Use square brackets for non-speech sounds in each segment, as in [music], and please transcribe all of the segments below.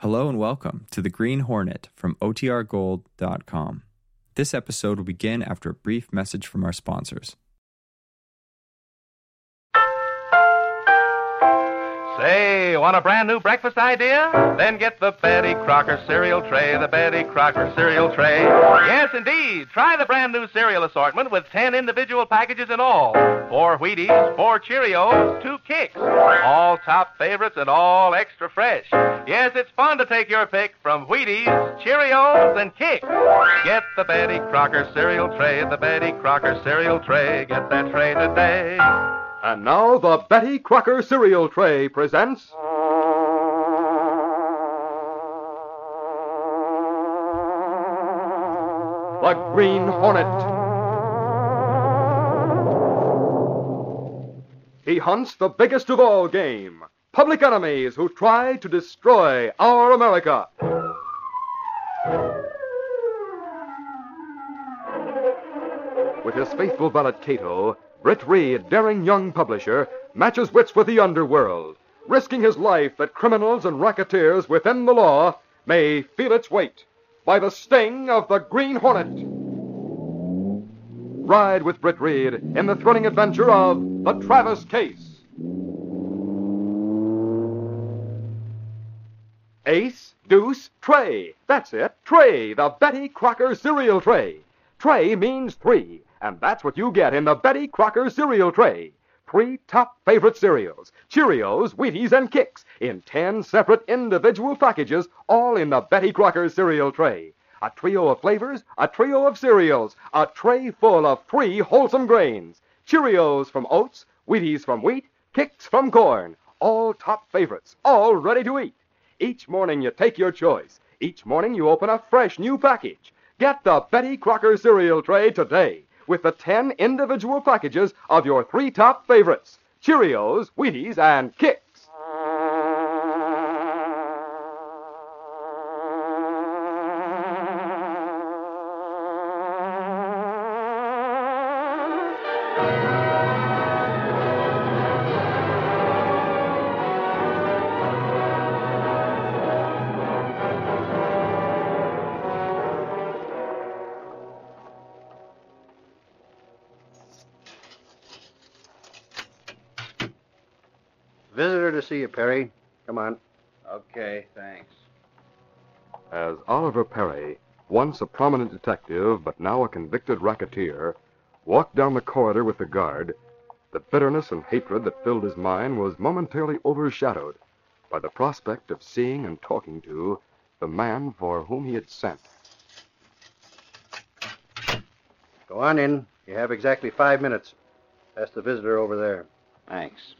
Hello and welcome to The Green Hornet from OTRGold.com. This episode will begin after a brief message from our sponsors. Say, want a brand new breakfast idea? Then get the Betty Crocker cereal tray, the Betty Crocker cereal tray. Yes, indeed. Try the brand new cereal assortment with 10 individual packages in all. Four Wheaties, four Cheerios, two Kicks. All top favorites and all extra fresh. Yes, it's fun to take your pick from Wheaties, Cheerios, and Kicks. Get the Betty Crocker cereal tray, the Betty Crocker cereal tray. Get that tray today. And now the Betty Crocker cereal tray presents. The Green Hornet. He hunts the biggest of all game public enemies who try to destroy our America. With his faithful valet Cato, Britt Reed, daring young publisher, matches wits with the underworld, risking his life that criminals and racketeers within the law may feel its weight by the sting of the Green Hornet. Ride with Britt Reed in the thrilling adventure of The Travis Case. Ace, deuce, tray. That's it, tray, the Betty Crocker cereal tray. Tray means three, and that's what you get in the Betty Crocker cereal tray. Three top favorite cereals Cheerios, Wheaties, and Kicks in ten separate individual packages, all in the Betty Crocker cereal tray. A trio of flavors, a trio of cereals, a tray full of three wholesome grains Cheerios from oats, Wheaties from wheat, Kicks from corn. All top favorites, all ready to eat. Each morning you take your choice. Each morning you open a fresh new package. Get the Betty Crocker cereal tray today with the 10 individual packages of your three top favorites Cheerios, Wheaties, and Kicks. You, Perry. Come on. Okay, thanks. As Oliver Perry, once a prominent detective but now a convicted racketeer, walked down the corridor with the guard, the bitterness and hatred that filled his mind was momentarily overshadowed by the prospect of seeing and talking to the man for whom he had sent. Go on in. You have exactly five minutes. Ask the visitor over there. Thanks.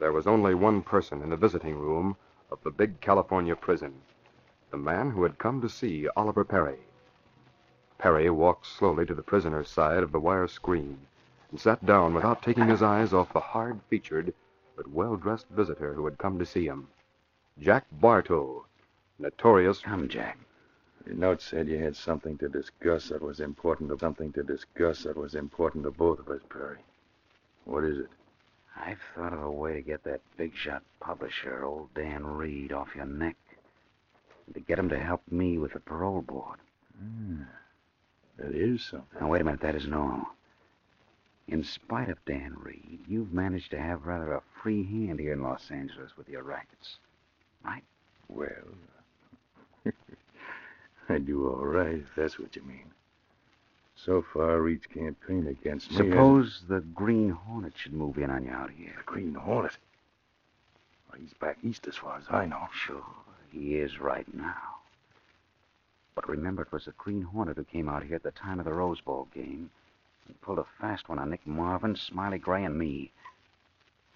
There was only one person in the visiting room of the big California prison the man who had come to see Oliver Perry. Perry walked slowly to the prisoner's side of the wire screen and sat down without taking his eyes off the hard featured but well dressed visitor who had come to see him Jack Bartow, notorious. Come, Jack. Your note said you had something to discuss that was important to something to discuss that was important to both of us, Perry. What is it? I've thought of a way to get that big shot publisher, old Dan Reed, off your neck. And to get him to help me with the parole board. Hmm. That is something. Now, wait a minute, that isn't all. In spite of Dan Reed, you've managed to have rather a free hand here in Los Angeles with your rackets. Right? Well, [laughs] I do all right, if that's what you mean. So far, Reed's campaign against me. Suppose the Green Hornet should move in on you out here. The Green Hornet. Well, he's back east as far as I know. Sure, he is right now. But remember, it was the Green Hornet who came out here at the time of the Rose Bowl game and pulled a fast one on Nick Marvin, Smiley Gray, and me.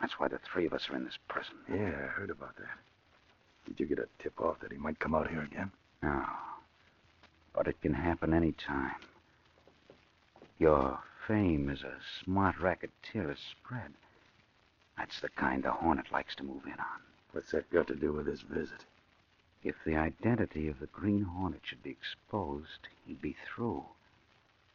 That's why the three of us are in this prison. Yeah, I heard about that. Did you get a tip off that he might come out here again? No. But it can happen any time. Your fame as a smart racketeer has spread. That's the kind the Hornet likes to move in on. What's that got to do with his visit? If the identity of the Green Hornet should be exposed, he'd be through.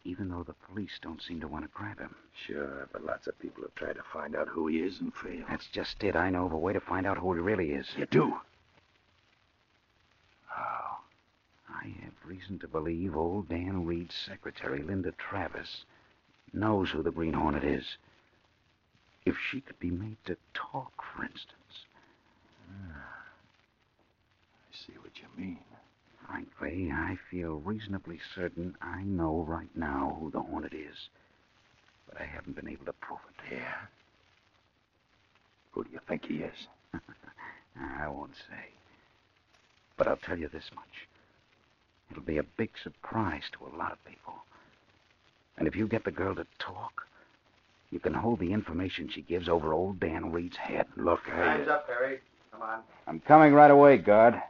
even though the police don't seem to want to grab him. Sure, but lots of people have tried to find out who he is and failed. That's just it. I know of a way to find out who he really is. You do? How? I have reason to believe old Dan Reed's secretary, Linda Travis, knows who the Green Hornet is. If she could be made to talk, for instance. Ah, I see what you mean. Frankly, I feel reasonably certain I know right now who the Hornet is. But I haven't been able to prove it. Yeah. Who do you think he is? [laughs] I won't say. But I'll tell you this much. It'll be a big surprise to a lot of people. And if you get the girl to talk, you can hold the information she gives over old Dan Reed's head. Look, I. Hands up, Perry. Come on. I'm coming right away, guard.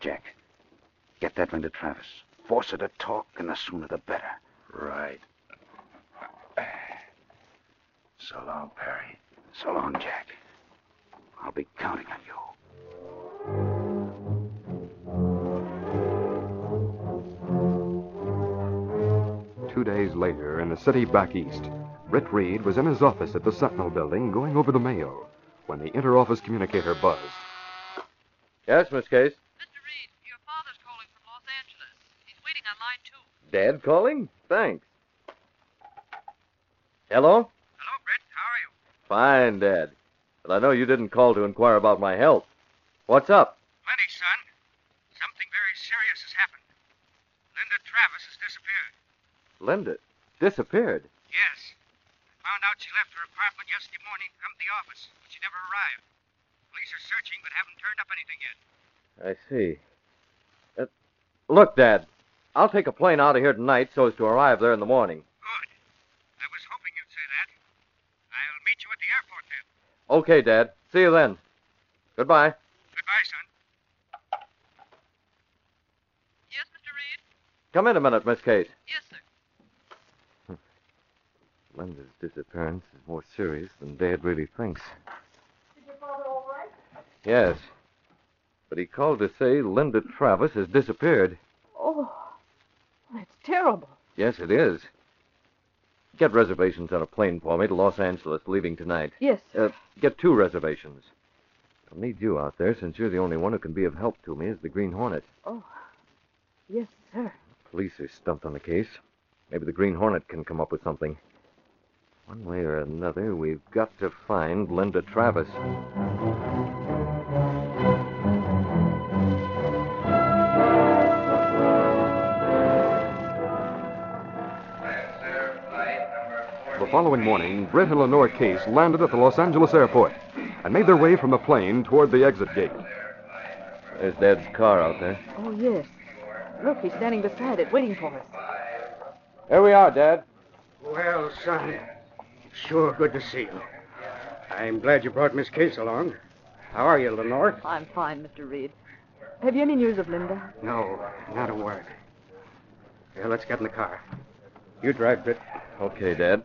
Jack, get that Linda Travis. Force her to talk, and the sooner the better. Right. So long, Perry. So long, Jack. I'll be counting on you. Two days later, in the city back east, Britt Reed was in his office at the Sentinel building going over the mail when the interoffice communicator buzzed. Yes, Miss Case. Mr. Reed, your father's calling from Los Angeles. He's waiting on line two. Dad calling? Thanks. Hello? Hello, Britt. How are you? Fine, Dad. But I know you didn't call to inquire about my health. What's up? Plenty, son. Something very serious has happened. Linda Travis has disappeared. Linda disappeared. Yes. I found out she left her apartment yesterday morning to come to the office, but she never arrived. Police are searching, but haven't turned up anything yet. I see. Uh, look, Dad. I'll take a plane out of here tonight so as to arrive there in the morning. Good. I was hoping you'd say that. I'll meet you at the airport then. Okay, Dad. See you then. Goodbye. Goodbye, son. Yes, Mr. Reed? Come in a minute, Miss Case. Yes, sir. Linda's disappearance is more serious than Dad really thinks. Is your father all right? Yes. But he called to say Linda Travis has disappeared. Oh, that's terrible. Yes, it is. Get reservations on a plane for me to Los Angeles, leaving tonight. Yes, sir. Uh, get two reservations. I'll need you out there since you're the only one who can be of help to me as the Green Hornet. Oh, yes, sir. Police are stumped on the case. Maybe the Green Hornet can come up with something. One way or another, we've got to find Linda Travis. The following morning, Britt and Lenore Case landed at the Los Angeles airport and made their way from the plane toward the exit gate. There's Dad's car out there. Oh, yes. Look, he's standing beside it, waiting for us. Here we are, Dad. Well, son, sure good to see you. I'm glad you brought Miss Case along. How are you, Lenore? I'm fine, Mr. Reed. Have you any news of Linda? No, not a word. Well, let's get in the car. You drive, Britt. Okay, Dad.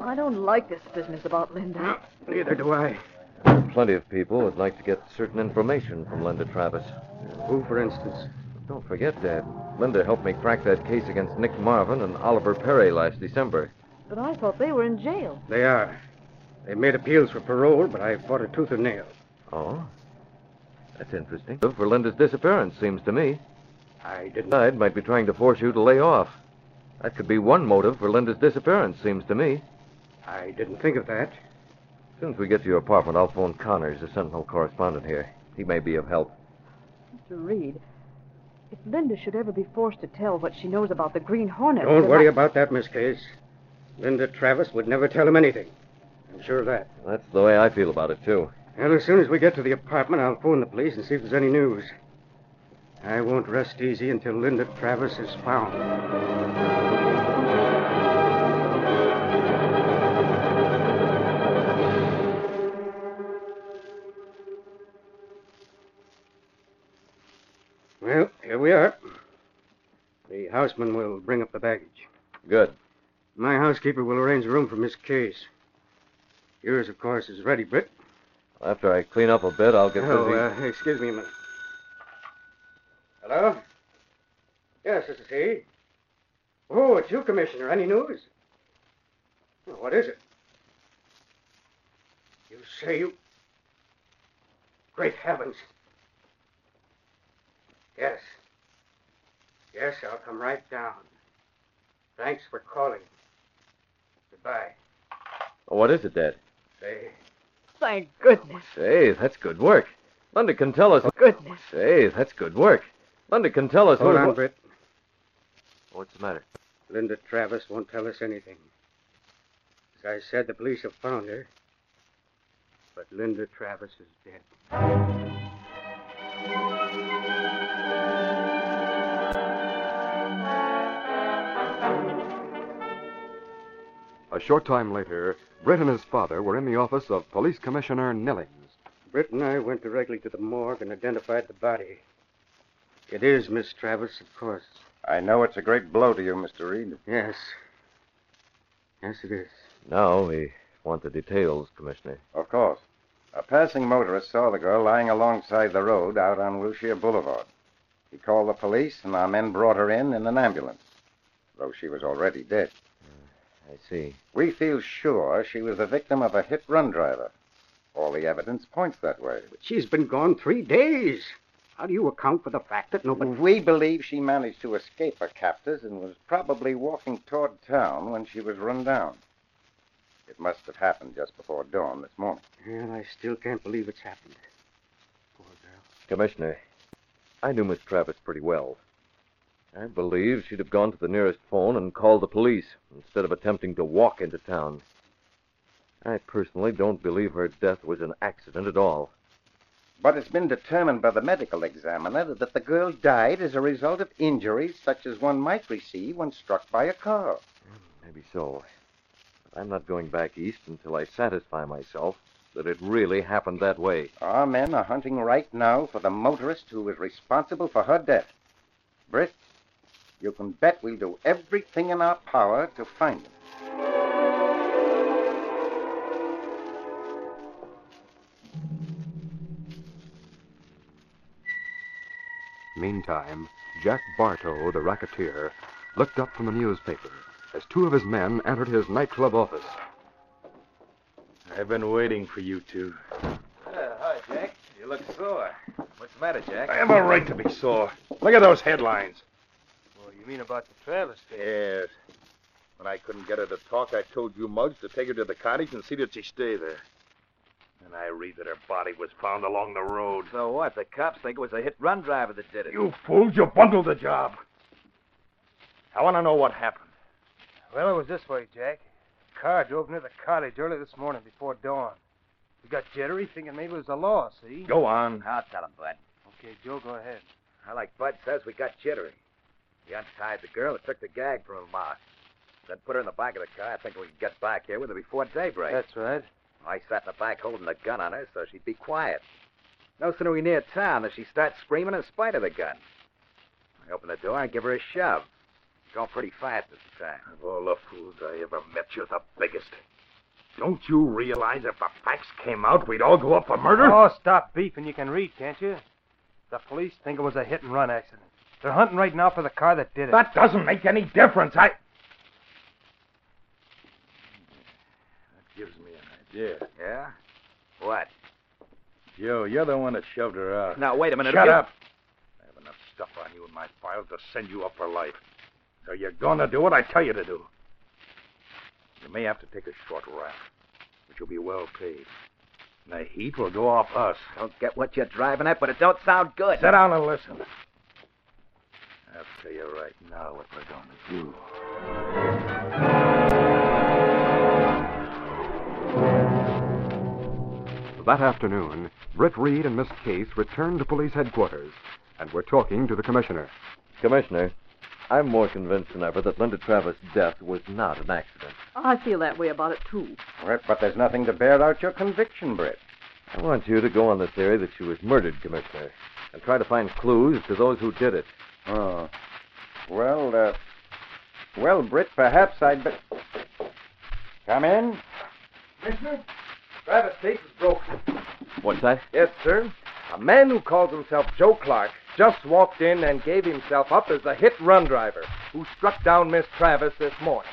I don't like this business about Linda. Neither do I. Plenty of people would like to get certain information from Linda Travis. Who, for instance? Don't forget, Dad. Linda helped me crack that case against Nick Marvin and Oliver Perry last December. But I thought they were in jail. They are. They made appeals for parole, but I fought a tooth and nail. Oh? That's interesting. For Linda's disappearance, seems to me. I didn't. Side might be trying to force you to lay off. That could be one motive for Linda's disappearance, seems to me. I didn't think of that. As soon as we get to your apartment, I'll phone Connors, the Sentinel correspondent here. He may be of help. Mr. Reed, if Linda should ever be forced to tell what she knows about the Green Hornet. Don't worry I- about that, Miss Case. Linda Travis would never tell him anything. I'm sure of that. That's the way I feel about it, too. Well, as soon as we get to the apartment, I'll phone the police and see if there's any news. I won't rest easy until Linda Travis is found. Well, here we are. The houseman will bring up the baggage. Good. My housekeeper will arrange a room for Miss Case. Yours, of course, is ready, Britt. After I clean up a bit, I'll get Oh, busy. uh, excuse me a minute. Hello? Yes, this is he. Oh, it's you, Commissioner. Any news? Well, what is it? You say you. Great heavens. Yes. Yes, I'll come right down. Thanks for calling. Goodbye. What is it, Dad? Say, Thank goodness. Say, that's good work. Linda can tell us. Goodness. Say, that's good work. Linda can tell us. hold who- on, Britt. What's the matter? Linda Travis won't tell us anything. As I said, the police have found her. But Linda Travis is dead. A short time later, Britt and his father were in the office of Police Commissioner Nillings. Britt and I went directly to the morgue and identified the body. It is Miss Travis, of course. I know it's a great blow to you, Mr. Reed. Yes. Yes, it is. Now we want the details, Commissioner. Of course. A passing motorist saw the girl lying alongside the road out on Wilshire Boulevard. He called the police, and our men brought her in in an ambulance, though she was already dead. I see. We feel sure she was the victim of a hit run driver. All the evidence points that way. But she's been gone three days. How do you account for the fact that nobody. We believe she managed to escape her captors and was probably walking toward town when she was run down. It must have happened just before dawn this morning. Well, I still can't believe it's happened. Poor girl. Commissioner, I knew Miss Travis pretty well. I believe she'd have gone to the nearest phone and called the police instead of attempting to walk into town. I personally don't believe her death was an accident at all. But it's been determined by the medical examiner that the girl died as a result of injuries such as one might receive when struck by a car. Maybe so. But I'm not going back east until I satisfy myself that it really happened that way. Our men are hunting right now for the motorist who was responsible for her death. Britt, you can bet we'll do everything in our power to find him. Meantime, Jack Bartow, the racketeer, looked up from a newspaper as two of his men entered his nightclub office. I've been waiting for you two. Uh, hi, Jack. You look sore. What's the matter, Jack? I have a right to be sore. Look at those headlines. You mean about the Travis case? Yes. When I couldn't get her to talk, I told you, Muggs, to take her to the cottage and see that she stay there. And I read that her body was found along the road. So what? The cops think it was a hit-run driver that did it. You fools, you bundled the job. I want to know what happened. Well, it was this way, Jack. A car drove near the cottage early this morning before dawn. We got jittery, thinking maybe it was the law, see? Go on. I'll tell him, Bud. Okay, Joe, go ahead. I like Bud says, we got jittery. We untied the girl and took the gag from her mouth. Then put her in the back of the car, I think we could get back here with her before daybreak. That's right. I sat in the back holding the gun on her so she'd be quiet. No sooner we near town than she starts screaming in spite of the gun. I open the door and give her a shove. Going pretty fast this time. Of all the fools I ever met, you're the biggest. Don't you realize if the facts came out, we'd all go up for murder? Oh, stop beefing. You can read, can't you? The police think it was a hit-and-run accident. They're hunting right now for the car that did it. That doesn't make any difference. I. That gives me an idea. Yeah? What? Joe, you're the one that shoved her out. Now, wait a minute. Shut up. I have enough stuff on you in my files to send you up for life. So you're gonna do what I tell you to do. You may have to take a short rest, but you'll be well paid. And the heat will go off us. Don't get what you're driving at, but it don't sound good. Sit down and listen. I'll tell you right now what we're going to do. That afternoon, Britt Reed and Miss Case returned to police headquarters and were talking to the commissioner. Commissioner, I'm more convinced than ever that Linda Travis' death was not an accident. I feel that way about it, too. Right, but there's nothing to bear out your conviction, Britt. I want you to go on the theory that she was murdered, Commissioner, and try to find clues to those who did it. Oh. Well, uh. Well, Britt, perhaps I'd be. Come in. Commissioner, Travis' case is broken. What's that? Yes, sir. A man who calls himself Joe Clark just walked in and gave himself up as the hit run driver who struck down Miss Travis this morning.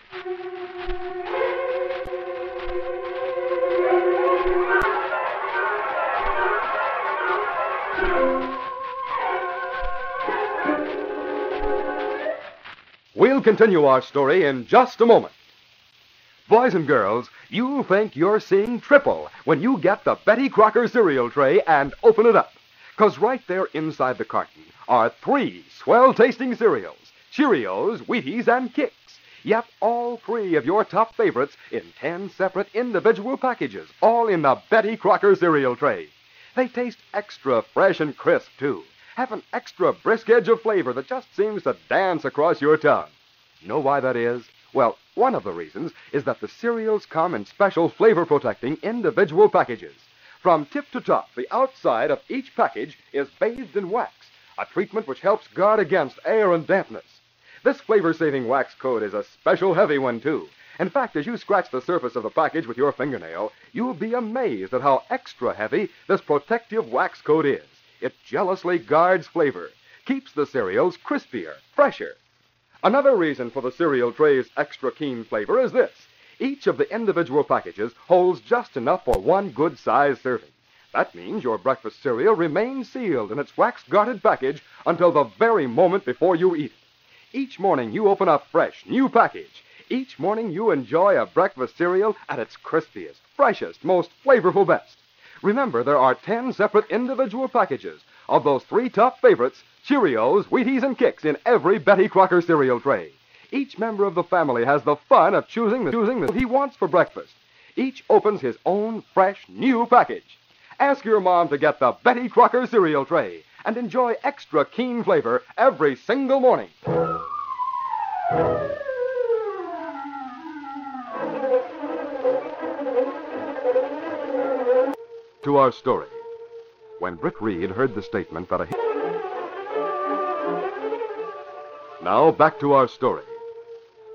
We'll continue our story in just a moment. Boys and girls, you'll think you're seeing triple when you get the Betty Crocker cereal tray and open it up. Because right there inside the carton are three swell tasting cereals Cheerios, Wheaties, and Kicks. Yep, all three of your top favorites in ten separate individual packages, all in the Betty Crocker cereal tray. They taste extra fresh and crisp, too. Have an extra brisk edge of flavor that just seems to dance across your tongue. Know why that is? Well, one of the reasons is that the cereals come in special flavor protecting individual packages. From tip to top, the outside of each package is bathed in wax, a treatment which helps guard against air and dampness. This flavor saving wax coat is a special heavy one, too. In fact, as you scratch the surface of the package with your fingernail, you'll be amazed at how extra heavy this protective wax coat is. It jealously guards flavor, keeps the cereals crispier, fresher. Another reason for the cereal tray's extra keen flavor is this. Each of the individual packages holds just enough for one good sized serving. That means your breakfast cereal remains sealed in its wax guarded package until the very moment before you eat it. Each morning you open a fresh, new package. Each morning you enjoy a breakfast cereal at its crispiest, freshest, most flavorful best. Remember, there are 10 separate individual packages of those three top favorites Cheerios, Wheaties, and Kicks in every Betty Crocker cereal tray. Each member of the family has the fun of choosing the choosing the he wants for breakfast. Each opens his own fresh, new package. Ask your mom to get the Betty Crocker cereal tray and enjoy extra keen flavor every single morning. To our story. When Britt Reed heard the statement that a Now back to our story.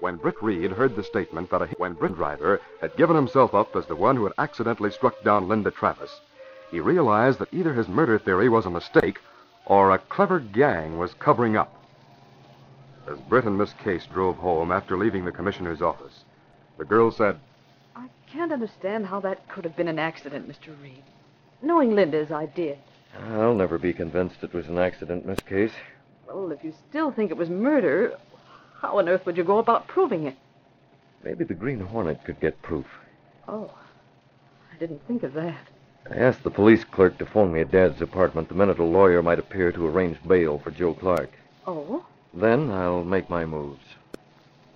When Britt Reed heard the statement that a when Britt driver had given himself up as the one who had accidentally struck down Linda Travis, he realized that either his murder theory was a mistake or a clever gang was covering up. As Britt and Miss Case drove home after leaving the commissioner's office, the girl said, I can't understand how that could have been an accident, Mr. Reed. Knowing Linda as I did. I'll never be convinced it was an accident, Miss Case. Well, if you still think it was murder, how on earth would you go about proving it? Maybe the Green Hornet could get proof. Oh, I didn't think of that. I asked the police clerk to phone me at Dad's apartment the minute a lawyer might appear to arrange bail for Joe Clark. Oh? Then I'll make my moves.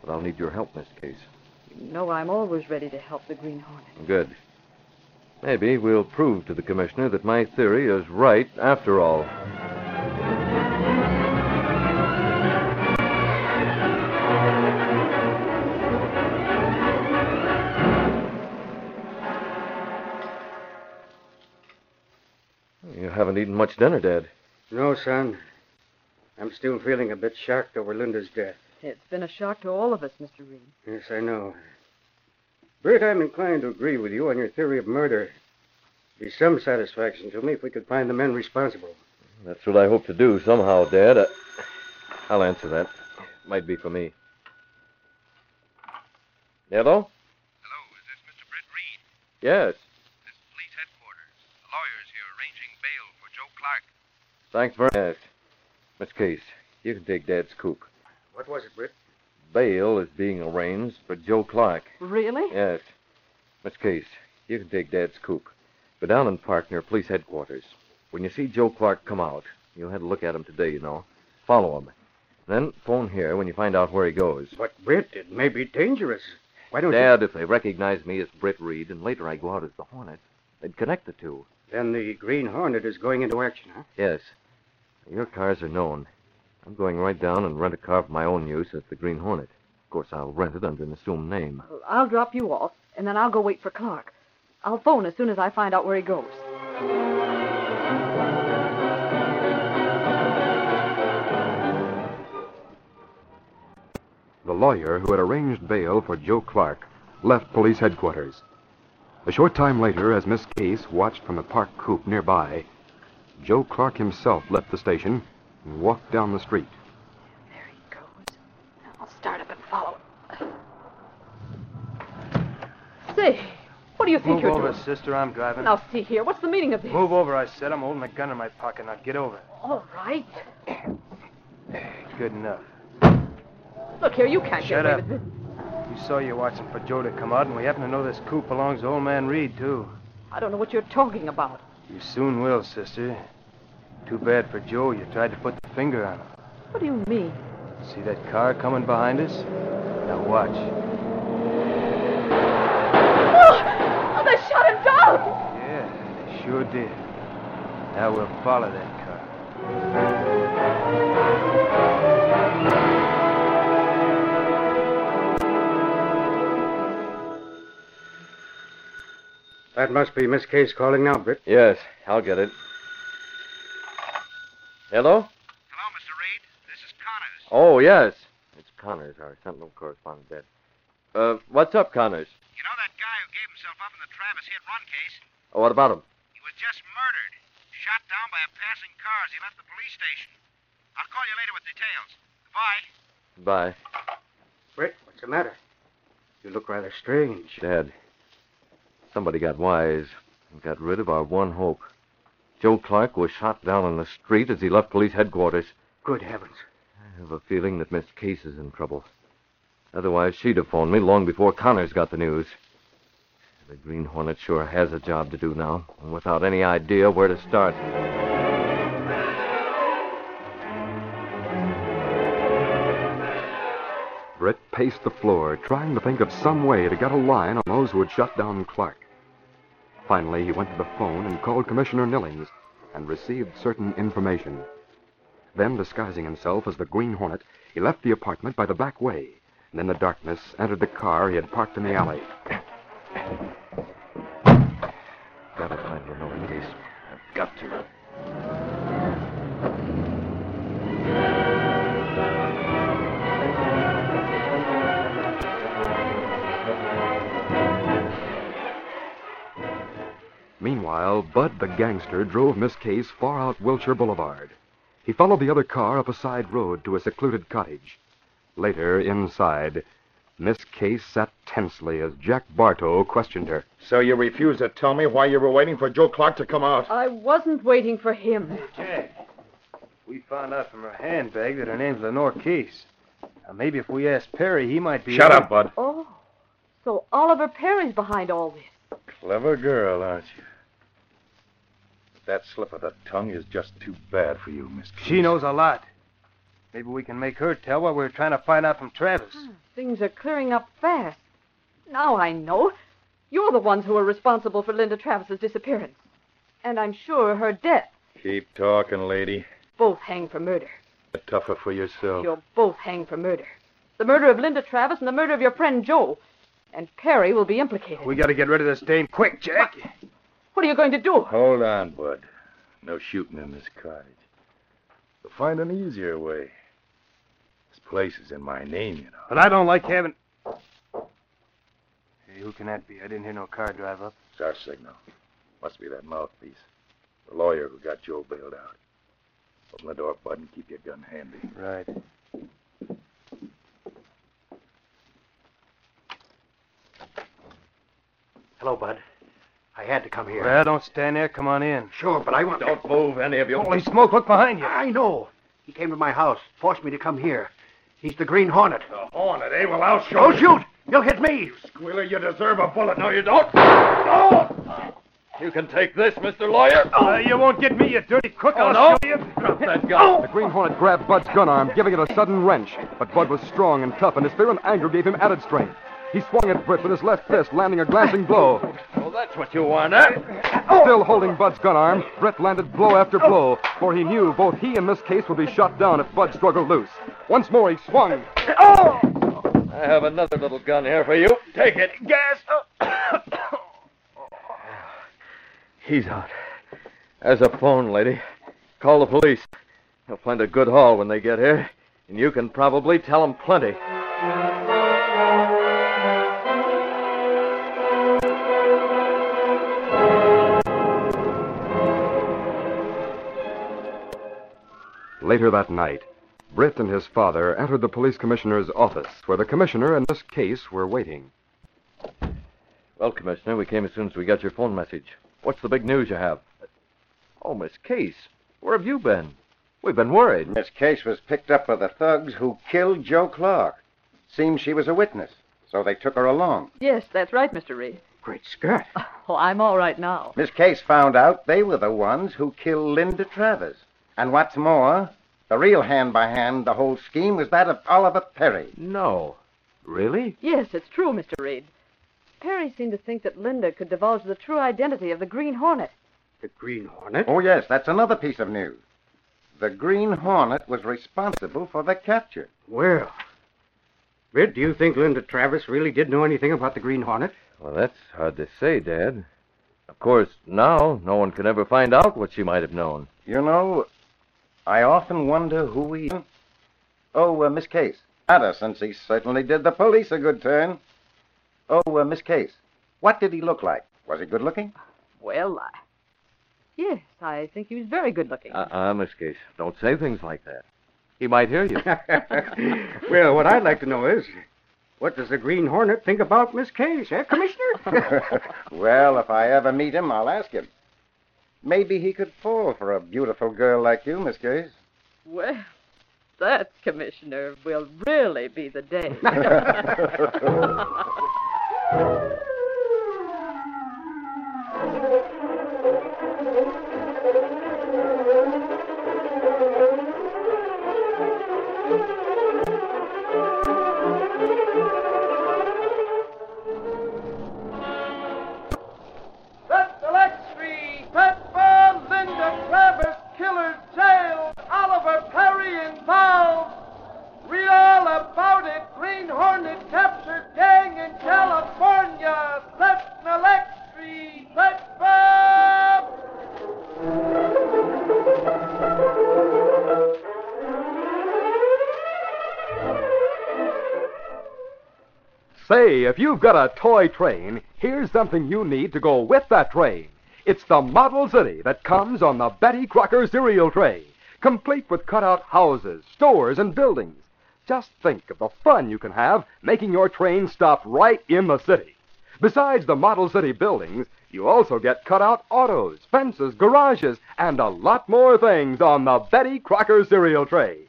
But I'll need your help, Miss Case. You know I'm always ready to help the Green Hornet. Good. Maybe we'll prove to the commissioner that my theory is right after all. You haven't eaten much dinner, Dad. No, son. I'm still feeling a bit shocked over Linda's death. It's been a shock to all of us, Mr. Reed. Yes, I know. Britt, I'm inclined to agree with you on your theory of murder. It'd be some satisfaction to me if we could find the men responsible. That's what I hope to do somehow, Dad. I... I'll answer that. Might be for me. Hello? Hello, is this Mr. Britt Reed? Yes. This is police headquarters. The lawyer's here arranging bail for Joe Clark. Thanks very much. Miss Case, you can take Dad's scoop. What was it, Britt? Bail is being arranged for Joe Clark. Really? Yes. Miss Case, you can take Dad's coupe. Go down and park near police headquarters. When you see Joe Clark come out, you'll have to look at him today, you know. Follow him. Then phone here when you find out where he goes. But, Britt, it may be dangerous. Why don't Dad, if they recognize me as Britt Reed and later I go out as the Hornet, they'd connect the two. Then the Green Hornet is going into action, huh? Yes. Your cars are known. I'm going right down and rent a car for my own use as the Green Hornet. Of course, I'll rent it under an assumed name. I'll drop you off, and then I'll go wait for Clark. I'll phone as soon as I find out where he goes. The lawyer who had arranged bail for Joe Clark left police headquarters. A short time later, as Miss Case watched from the park coupe nearby, Joe Clark himself left the station and walked down the street. There he goes. I'll start up and follow. Him. Say, what do you think Move you're over, doing? sister. I'm driving. Now, see here. What's the meaning of this? Move over, I said. I'm holding a gun in my pocket. Now get over. All right. [clears throat] Good enough. Look here, you can't Shut get away up. with this. We saw you watching for Joe to come out, and we happen to know this coupe belongs to old man Reed, too. I don't know what you're talking about. You soon will, sister. Too bad for Joe. You tried to put the finger on him. What do you mean? See that car coming behind us? Now watch. Oh, oh they shot him down! Yeah, they sure did. Now we'll follow that car. That must be Miss Case calling now, Britt. Yes, I'll get it. Hello? Hello, Mr. Reed. This is Connors. Oh, yes. It's Connors, our Sentinel correspondent there. Uh, what's up, Connors? You know that guy who gave himself up in the Travis hit run case? Oh, what about him? He was just murdered. Shot down by a passing car as he left the police station. I'll call you later with details. Goodbye. Bye. Britt, what's the matter? You look rather strange. Dad, somebody got wise and got rid of our one hope. Joe Clark was shot down on the street as he left police headquarters. Good heavens. I have a feeling that Miss Case is in trouble. Otherwise, she'd have phoned me long before Connors got the news. The Green Hornet sure has a job to do now, and without any idea where to start. Britt paced the floor, trying to think of some way to get a line on those who had shut down Clark. Finally, he went to the phone and called Commissioner Nillings and received certain information. Then, disguising himself as the Green Hornet, he left the apartment by the back way, and in the darkness entered the car he had parked in the alley. Gotta find Lenore Case. I've got to. Meanwhile, Bud the gangster drove Miss Case far out Wilshire Boulevard. He followed the other car up a side road to a secluded cottage. Later, inside, Miss Case sat tensely as Jack Bartow questioned her. So you refuse to tell me why you were waiting for Joe Clark to come out? I wasn't waiting for him. Jack, we found out from her handbag that her name's Lenore Case. Now, maybe if we ask Perry, he might be. Shut able- up, Bud. Oh, so Oliver Perry's behind all this. Clever girl, aren't you? But that slip of the tongue is just too bad for you, Miss Case. She knows a lot. Maybe we can make her tell what we're trying to find out from Travis. Ah, things are clearing up fast. Now I know. You're the ones who are responsible for Linda Travis's disappearance. And I'm sure her death. Keep talking, lady. Both hang for murder. Tougher for yourself. You'll both hang for murder. The murder of Linda Travis and the murder of your friend Joe. And Perry will be implicated. We got to get rid of this dame quick, Jack. What are you going to do? Hold on, Bud. No shooting in this cottage. We'll find an easier way. This place is in my name, you know. But I don't like having. Hey, who can that be? I didn't hear no car drive up. It's our signal. Must be that mouthpiece. The lawyer who got Joe bailed out. Open the door, Bud, and keep your gun handy. Right. Hello, Bud. I had to come here. Well, don't stand there. Come on in. Sure, but I want. Don't move, any of you. Holy smoke, look behind you. I know. He came to my house, forced me to come here. He's the Green Hornet. The Hornet, eh? Well, I'll show Don't shoot! You'll hit me! Squealer, you deserve a bullet. No, you don't. Oh! You can take this, Mr. Lawyer. Uh, you won't get me, you dirty crook. Oh, I'll no. show you. Drop that [laughs] gun. The Green Hornet grabbed Bud's gun arm, giving it a sudden wrench. But Bud was strong and tough, and his fear and anger gave him added strength. He swung at Britt with his left fist, landing a glancing blow. Well, that's what you want, eh? Still holding Bud's gun arm, Britt landed blow after blow, for he knew both he and Miss Case would be shot down if Bud struggled loose. Once more he swung. Oh! I have another little gun here for you. Take it. Gas. He's out. There's a phone, lady. Call the police. They'll find a good haul when they get here, and you can probably tell them plenty. Later that night, Britt and his father entered the police commissioner's office, where the commissioner and Miss Case were waiting. Well, Commissioner, we came as soon as we got your phone message. What's the big news you have? Oh, Miss Case, where have you been? We've been worried. Miss Case was picked up by the thugs who killed Joe Clark. Seems she was a witness, so they took her along. Yes, that's right, Mr. Reed. Great Scott. Oh, I'm all right now. Miss Case found out they were the ones who killed Linda Travis. And what's more, the real hand by hand, the whole scheme was that of Oliver Perry. No. Really? Yes, it's true, Mr. Reed. Perry seemed to think that Linda could divulge the true identity of the Green Hornet. The Green Hornet? Oh, yes, that's another piece of news. The Green Hornet was responsible for the capture. Well, Britt, do you think Linda Travis really did know anything about the Green Hornet? Well, that's hard to say, Dad. Of course, now no one can ever find out what she might have known. You know, I often wonder who he. Oh, uh, Miss Case. Addison, he certainly did the police a good turn. Oh, uh, Miss Case. What did he look like? Was he good looking? Well, I... Yes, I think he was very good looking. Uh-uh, Miss Case. Don't say things like that. He might hear you. [laughs] well, what I'd like to know is, what does the Green Hornet think about Miss Case, eh, Commissioner? [laughs] well, if I ever meet him, I'll ask him. Maybe he could fall for a beautiful girl like you, Miss Case. Well, that, Commissioner, will really be the day. [laughs] [laughs] Say, if you've got a toy train, here's something you need to go with that train. It's the Model City that comes on the Betty Crocker cereal tray, complete with cutout houses, stores, and buildings. Just think of the fun you can have making your train stop right in the city. Besides the Model City buildings, you also get cutout autos, fences, garages, and a lot more things on the Betty Crocker cereal tray.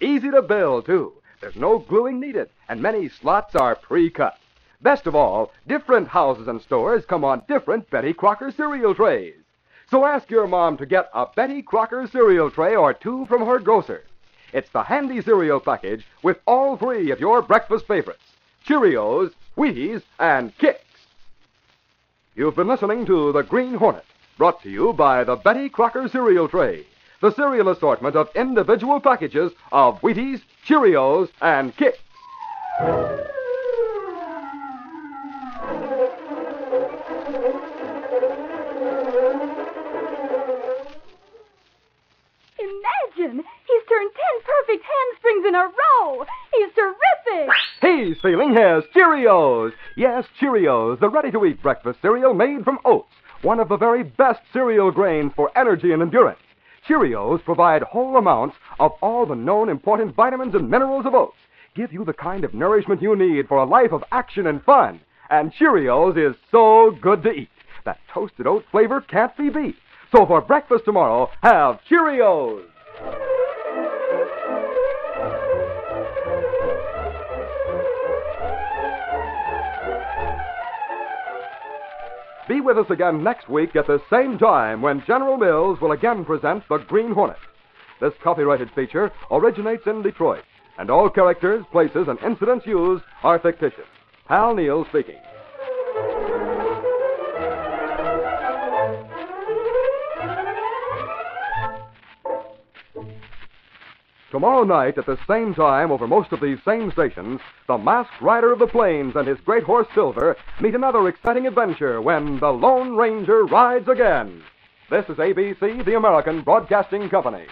Easy to build, too. There's no gluing needed, and many slots are pre-cut. Best of all, different houses and stores come on different Betty Crocker cereal trays. So ask your mom to get a Betty Crocker cereal tray or two from her grocer. It's the handy cereal package with all three of your breakfast favorites Cheerios, Wheaties, and Kicks. You've been listening to The Green Hornet, brought to you by the Betty Crocker cereal tray, the cereal assortment of individual packages of Wheaties, Cheerios, and Kicks. Imagine! He's turned ten perfect handsprings in a row! He's terrific! He's feeling his Cheerios. Yes, Cheerios, the ready-to-eat breakfast cereal made from oats, one of the very best cereal grains for energy and endurance. Cheerios provide whole amounts of all the known important vitamins and minerals of oats, give you the kind of nourishment you need for a life of action and fun. And Cheerios is so good to eat. That toasted oat flavor can't be beat. So for breakfast tomorrow, have Cheerios. Be with us again next week at the same time when General Mills will again present The Green Hornet. This copyrighted feature originates in Detroit, and all characters, places, and incidents used are fictitious. Hal Neal speaking. Tomorrow night, at the same time, over most of these same stations, the masked rider of the plains and his great horse Silver meet another exciting adventure when the Lone Ranger rides again. This is ABC, the American Broadcasting Company.